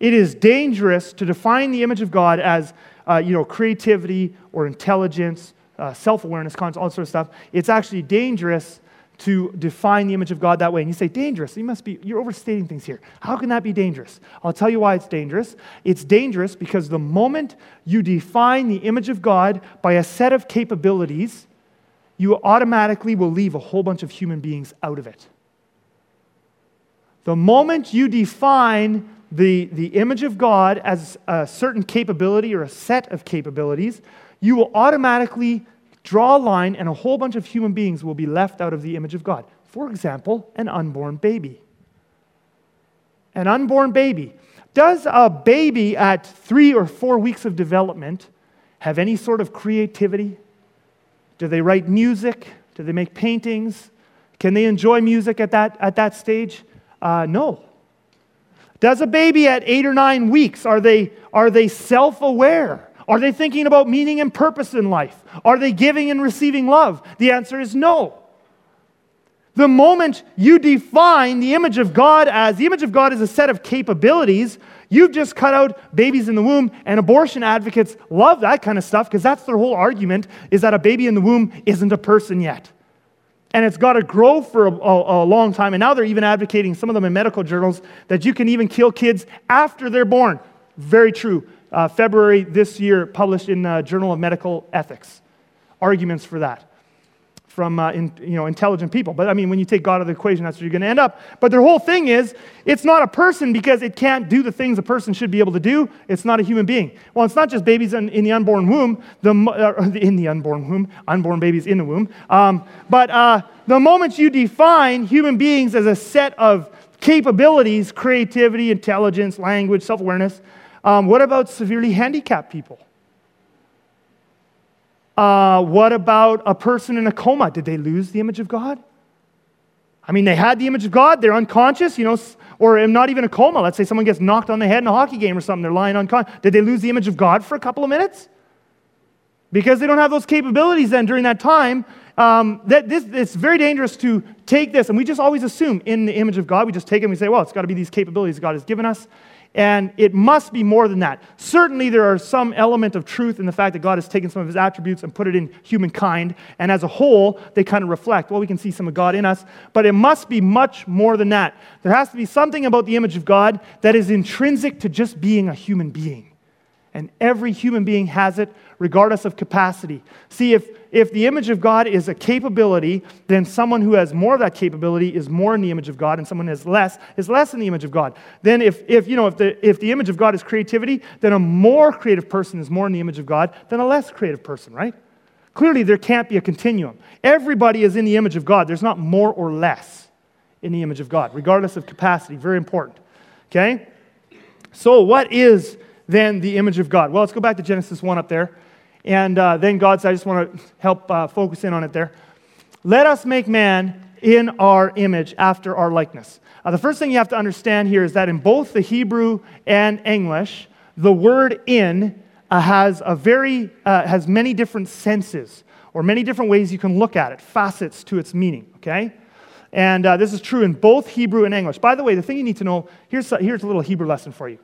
It is dangerous to define the image of God as, uh, you know, creativity or intelligence, uh, self-awareness, all sort of stuff. It's actually dangerous to define the image of God that way. And you say, dangerous. You must be, you're overstating things here. How can that be dangerous? I'll tell you why it's dangerous. It's dangerous because the moment you define the image of God by a set of capabilities, you automatically will leave a whole bunch of human beings out of it. The moment you define the, the image of God as a certain capability or a set of capabilities, you will automatically draw a line and a whole bunch of human beings will be left out of the image of God. For example, an unborn baby. An unborn baby. Does a baby at three or four weeks of development have any sort of creativity? Do they write music? Do they make paintings? Can they enjoy music at that, at that stage? Uh, no. Does a baby at eight or nine weeks, are they, are they self aware? Are they thinking about meaning and purpose in life? Are they giving and receiving love? The answer is no. The moment you define the image of God as the image of God is a set of capabilities, you've just cut out babies in the womb, and abortion advocates love that kind of stuff because that's their whole argument is that a baby in the womb isn't a person yet. And it's got to grow for a, a, a, long time. And now they're even advocating, some of them in medical journals, that you can even kill kids after they're born. Very true. Uh, February this year, published in the Journal of Medical Ethics. Arguments for that from uh, in, you know, intelligent people. But I mean, when you take God out of the equation, that's where you're going to end up. But their whole thing is it's not a person because it can't do the things a person should be able to do. It's not a human being. Well, it's not just babies in, in the unborn womb, the, uh, in the unborn womb, unborn babies in the womb. Um, but uh, the moment you define human beings as a set of capabilities, creativity, intelligence, language, self awareness, um, what about severely handicapped people? Uh, what about a person in a coma? Did they lose the image of God? I mean, they had the image of God, they're unconscious, you know, or not even a coma. Let's say someone gets knocked on the head in a hockey game or something, they're lying unconscious. Did they lose the image of God for a couple of minutes? Because they don't have those capabilities then during that time. Um, that this, it's very dangerous to take this, and we just always assume in the image of God, we just take it and we say, well, it's got to be these capabilities God has given us. And it must be more than that. Certainly, there are some element of truth in the fact that God has taken some of his attributes and put it in humankind. And as a whole, they kind of reflect, well, we can see some of God in us. But it must be much more than that. There has to be something about the image of God that is intrinsic to just being a human being. And every human being has it, regardless of capacity. See, if, if the image of God is a capability, then someone who has more of that capability is more in the image of God, and someone who has less is less in the image of God. Then, if, if, you know, if, the, if the image of God is creativity, then a more creative person is more in the image of God than a less creative person, right? Clearly, there can't be a continuum. Everybody is in the image of God. There's not more or less in the image of God, regardless of capacity. Very important. Okay? So, what is then the image of God? Well, let's go back to Genesis 1 up there. And uh, then God said, I just want to help uh, focus in on it there. Let us make man in our image after our likeness. Uh, the first thing you have to understand here is that in both the Hebrew and English, the word in uh, has a very uh, has many different senses or many different ways you can look at it, facets to its meaning. Okay, and uh, this is true in both Hebrew and English. By the way, the thing you need to know here's here's a little Hebrew lesson for you.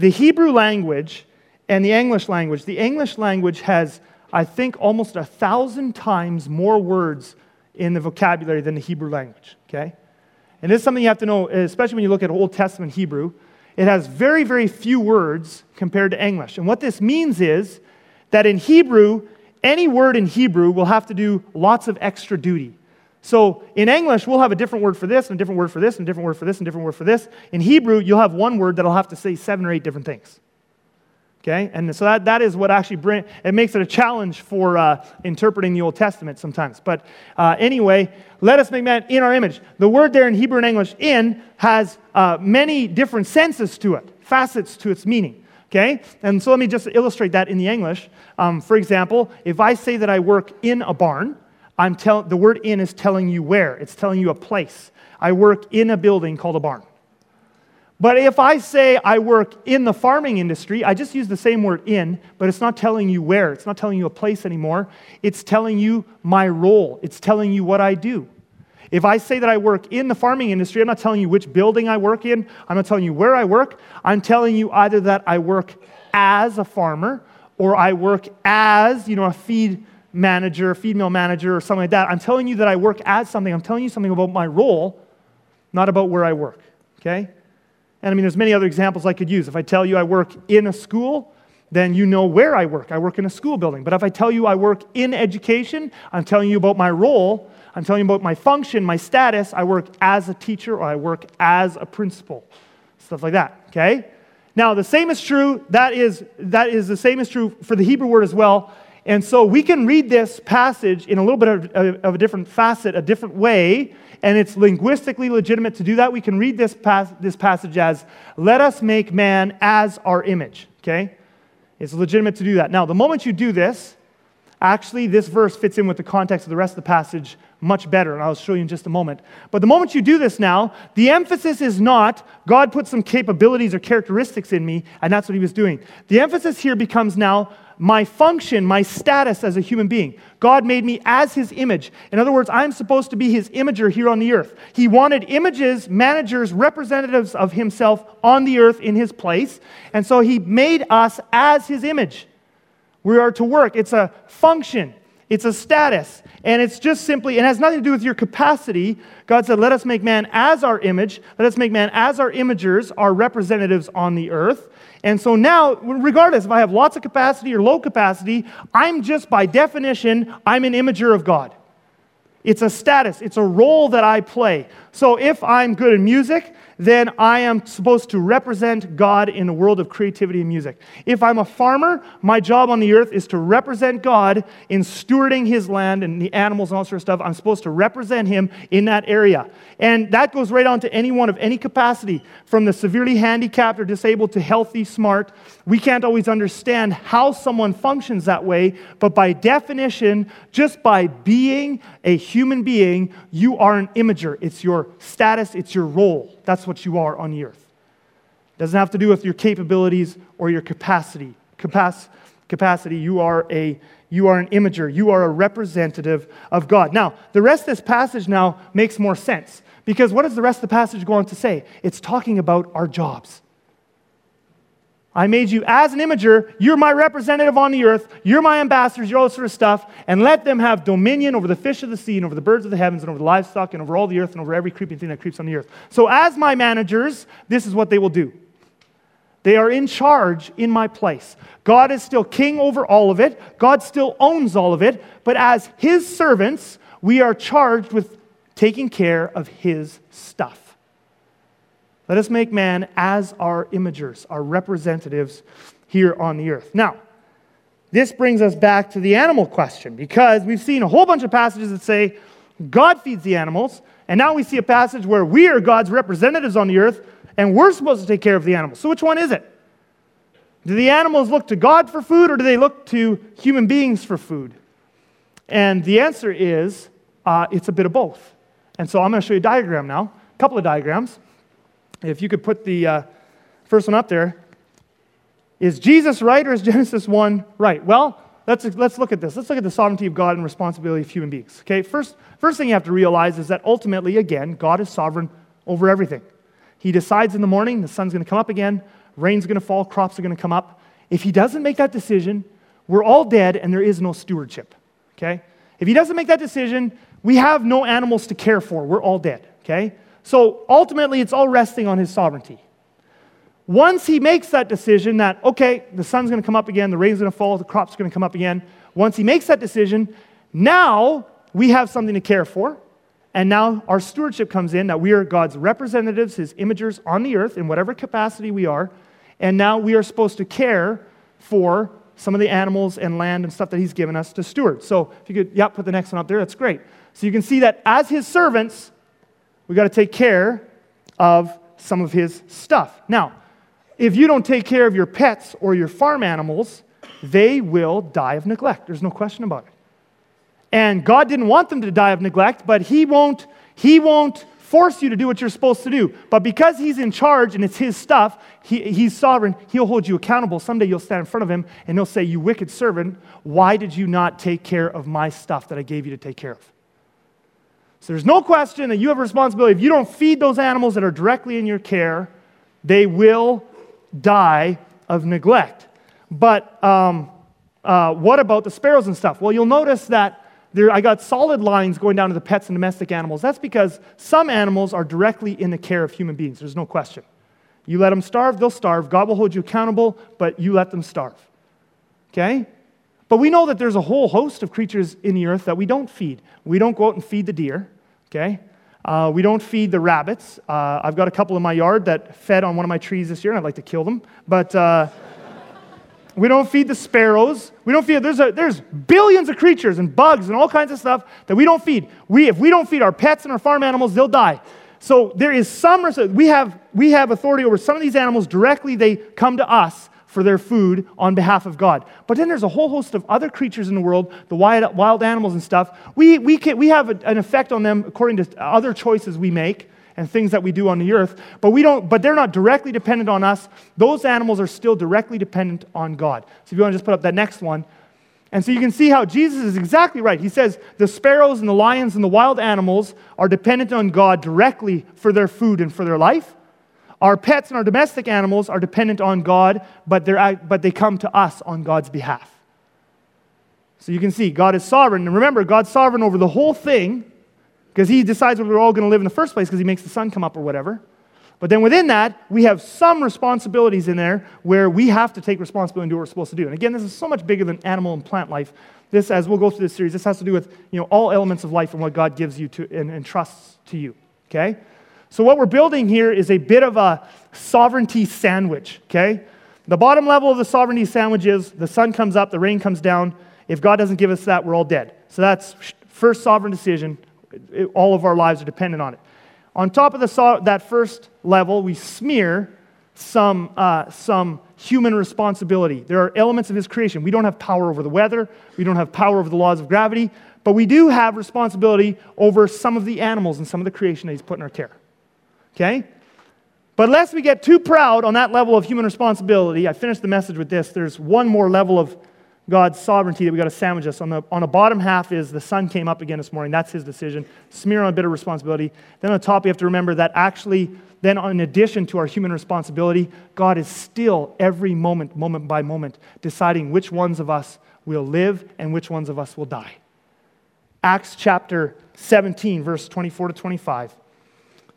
The Hebrew language and the English language, the English language has, I think, almost a thousand times more words in the vocabulary than the Hebrew language, okay? And this is something you have to know, especially when you look at Old Testament Hebrew. It has very, very few words compared to English. And what this means is that in Hebrew, any word in Hebrew will have to do lots of extra duty. So in English, we'll have a different word for this, and a different word for this, and a different word for this, and a different word for this. In Hebrew, you'll have one word that'll have to say seven or eight different things. Okay? And so that, that is what actually bring, it makes it a challenge for uh, interpreting the Old Testament sometimes. But uh, anyway, let us make man in our image. The word there in Hebrew and English, in, has uh, many different senses to it, facets to its meaning. Okay? And so let me just illustrate that in the English. Um, for example, if I say that I work in a barn, I'm tell- the word in is telling you where, it's telling you a place. I work in a building called a barn. But if I say I work in the farming industry, I just use the same word in, but it's not telling you where. It's not telling you a place anymore. It's telling you my role. It's telling you what I do. If I say that I work in the farming industry, I'm not telling you which building I work in. I'm not telling you where I work. I'm telling you either that I work as a farmer or I work as, you know, a feed manager, female manager, or something like that. I'm telling you that I work as something. I'm telling you something about my role, not about where I work. Okay? And I mean, there's many other examples I could use. If I tell you I work in a school, then you know where I work. I work in a school building. But if I tell you I work in education, I'm telling you about my role. I'm telling you about my function, my status. I work as a teacher or I work as a principal. Stuff like that, okay? Now, the same is true, that is, that is the same is true for the Hebrew word as well. And so we can read this passage in a little bit of, of a different facet, a different way, and it's linguistically legitimate to do that. We can read this, pas- this passage as, let us make man as our image, okay? It's legitimate to do that. Now, the moment you do this, actually, this verse fits in with the context of the rest of the passage much better, and I'll show you in just a moment. But the moment you do this now, the emphasis is not God put some capabilities or characteristics in me, and that's what he was doing. The emphasis here becomes now my function, my status as a human being. God made me as his image. In other words, I'm supposed to be his imager here on the earth. He wanted images, managers, representatives of himself on the earth in his place. And so he made us as his image. We are to work. It's a function, it's a status. And it's just simply, it has nothing to do with your capacity. God said, Let us make man as our image. Let us make man as our imagers, our representatives on the earth. And so now, regardless if I have lots of capacity or low capacity, I'm just by definition, I'm an imager of God. It's a status, it's a role that I play. So if I'm good in music, then I am supposed to represent God in the world of creativity and music. If I'm a farmer, my job on the earth is to represent God in stewarding his land and the animals and all sort of stuff. I'm supposed to represent him in that area. And that goes right on to anyone of any capacity, from the severely handicapped or disabled to healthy, smart. We can't always understand how someone functions that way, but by definition, just by being a human being, you are an imager. It's your status, it's your role. That's what you are on the earth. It doesn't have to do with your capabilities or your capacity. Capac- capacity, you are a you are an imager. You are a representative of God. Now, the rest of this passage now makes more sense because what does the rest of the passage go on to say? It's talking about our jobs. I made you as an imager. You're my representative on the earth. You're my ambassadors. You're all sort of stuff. And let them have dominion over the fish of the sea and over the birds of the heavens and over the livestock and over all the earth and over every creeping thing that creeps on the earth. So, as my managers, this is what they will do. They are in charge in my place. God is still king over all of it. God still owns all of it. But as his servants, we are charged with taking care of his stuff. Let us make man as our imagers, our representatives here on the earth. Now, this brings us back to the animal question because we've seen a whole bunch of passages that say God feeds the animals, and now we see a passage where we are God's representatives on the earth and we're supposed to take care of the animals. So, which one is it? Do the animals look to God for food or do they look to human beings for food? And the answer is uh, it's a bit of both. And so I'm going to show you a diagram now, a couple of diagrams. If you could put the uh, first one up there. Is Jesus right or is Genesis 1 right? Well, let's, let's look at this. Let's look at the sovereignty of God and responsibility of human beings. Okay, first, first thing you have to realize is that ultimately, again, God is sovereign over everything. He decides in the morning the sun's going to come up again, rain's going to fall, crops are going to come up. If he doesn't make that decision, we're all dead and there is no stewardship. Okay? If he doesn't make that decision, we have no animals to care for. We're all dead. Okay? So ultimately, it's all resting on his sovereignty. Once he makes that decision that, okay, the sun's going to come up again, the rain's going to fall, the crop's going to come up again, once he makes that decision, now we have something to care for. And now our stewardship comes in that we are God's representatives, his imagers on the earth in whatever capacity we are. And now we are supposed to care for some of the animals and land and stuff that he's given us to steward. So if you could, yeah, put the next one up there, that's great. So you can see that as his servants, we got to take care of some of his stuff. Now, if you don't take care of your pets or your farm animals, they will die of neglect. There's no question about it. And God didn't want them to die of neglect, but He won't, he won't force you to do what you're supposed to do. But because He's in charge and it's His stuff, he, He's sovereign, He'll hold you accountable. Someday you'll stand in front of Him and He'll say, You wicked servant, why did you not take care of my stuff that I gave you to take care of? So there's no question that you have a responsibility. If you don't feed those animals that are directly in your care, they will die of neglect. But um, uh, what about the sparrows and stuff? Well, you'll notice that there, I got solid lines going down to the pets and domestic animals. That's because some animals are directly in the care of human beings. There's no question. You let them starve, they'll starve. God will hold you accountable, but you let them starve. Okay? But we know that there's a whole host of creatures in the earth that we don't feed. We don't go out and feed the deer. Okay? Uh, we don't feed the rabbits. Uh, I've got a couple in my yard that fed on one of my trees this year, and I'd like to kill them. But. Uh, we don't feed the sparrows. We don't feed, there's, a, there's billions of creatures and bugs and all kinds of stuff that we don't feed. We, if we don't feed our pets and our farm animals, they'll die. So there is some, we have, we have authority over some of these animals directly. They come to us for their food on behalf of God. But then there's a whole host of other creatures in the world, the wild, wild animals and stuff. We, we, can, we have a, an effect on them according to other choices we make and things that we do on the earth, but we don't but they're not directly dependent on us. Those animals are still directly dependent on God. So if you want to just put up that next one. And so you can see how Jesus is exactly right. He says the sparrows and the lions and the wild animals are dependent on God directly for their food and for their life. Our pets and our domestic animals are dependent on God, but, they're, but they come to us on God's behalf. So you can see God is sovereign. And remember, God's sovereign over the whole thing, because he decides where we're all going to live in the first place because he makes the sun come up or whatever. But then within that, we have some responsibilities in there where we have to take responsibility and do what we're supposed to do. And again, this is so much bigger than animal and plant life. This, as we'll go through this series, this has to do with you know, all elements of life and what God gives you to, and, and trusts to you. Okay? So what we're building here is a bit of a sovereignty sandwich. Okay? The bottom level of the sovereignty sandwich is the sun comes up, the rain comes down. If God doesn't give us that, we're all dead. So that's first sovereign decision all of our lives are dependent on it. On top of the, that first level, we smear some, uh, some human responsibility. There are elements of his creation. We don't have power over the weather, we don't have power over the laws of gravity, but we do have responsibility over some of the animals and some of the creation that he's put in our care. Okay? But lest we get too proud on that level of human responsibility, I finished the message with this. There's one more level of God's sovereignty that we got to sandwich us. On the, on the bottom half is the sun came up again this morning. That's his decision. Smear on a bit of responsibility. Then on the top, you have to remember that actually, then in addition to our human responsibility, God is still every moment, moment by moment, deciding which ones of us will live and which ones of us will die. Acts chapter 17, verse 24 to 25.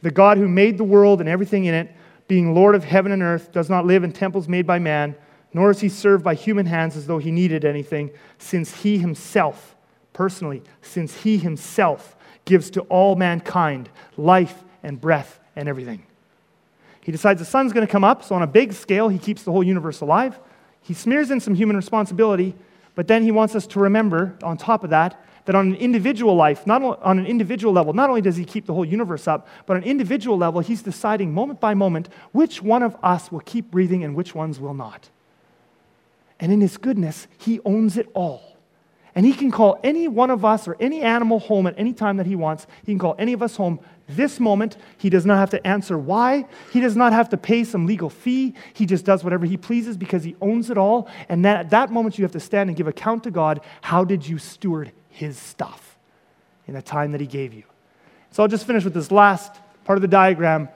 The God who made the world and everything in it, being Lord of heaven and earth, does not live in temples made by man nor is he served by human hands as though he needed anything, since he himself, personally, since he himself gives to all mankind life and breath and everything. He decides the sun's going to come up, so on a big scale, he keeps the whole universe alive. He smears in some human responsibility, but then he wants us to remember, on top of that, that on an individual life, not on an individual level, not only does he keep the whole universe up, but on an individual level, he's deciding moment by moment which one of us will keep breathing and which ones will not. And in his goodness, he owns it all. And he can call any one of us or any animal home at any time that he wants. He can call any of us home this moment. He does not have to answer why. He does not have to pay some legal fee. He just does whatever he pleases because he owns it all. And that, at that moment, you have to stand and give account to God. How did you steward his stuff in the time that he gave you? So I'll just finish with this last part of the diagram.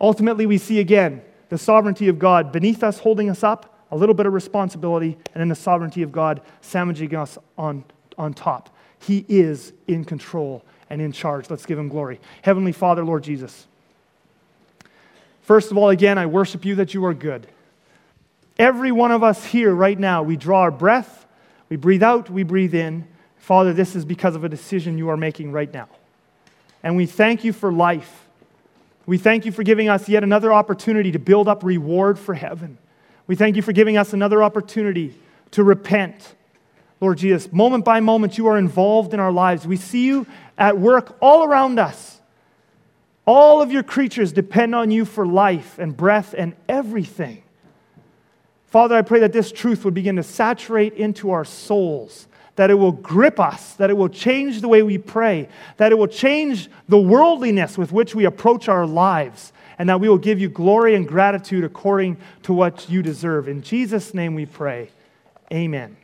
Ultimately, we see again the sovereignty of God beneath us, holding us up a little bit of responsibility, and then the sovereignty of God sandwiching us on, on top. He is in control and in charge. Let's give him glory. Heavenly Father, Lord Jesus. First of all, again, I worship you that you are good. Every one of us here right now, we draw our breath, we breathe out, we breathe in. Father, this is because of a decision you are making right now. And we thank you for life. We thank you for giving us yet another opportunity to build up reward for heaven. We thank you for giving us another opportunity to repent. Lord Jesus, moment by moment, you are involved in our lives. We see you at work all around us. All of your creatures depend on you for life and breath and everything. Father, I pray that this truth would begin to saturate into our souls, that it will grip us, that it will change the way we pray, that it will change the worldliness with which we approach our lives, and that we will give you glory and gratitude according to what you deserve. In Jesus' name we pray. Amen.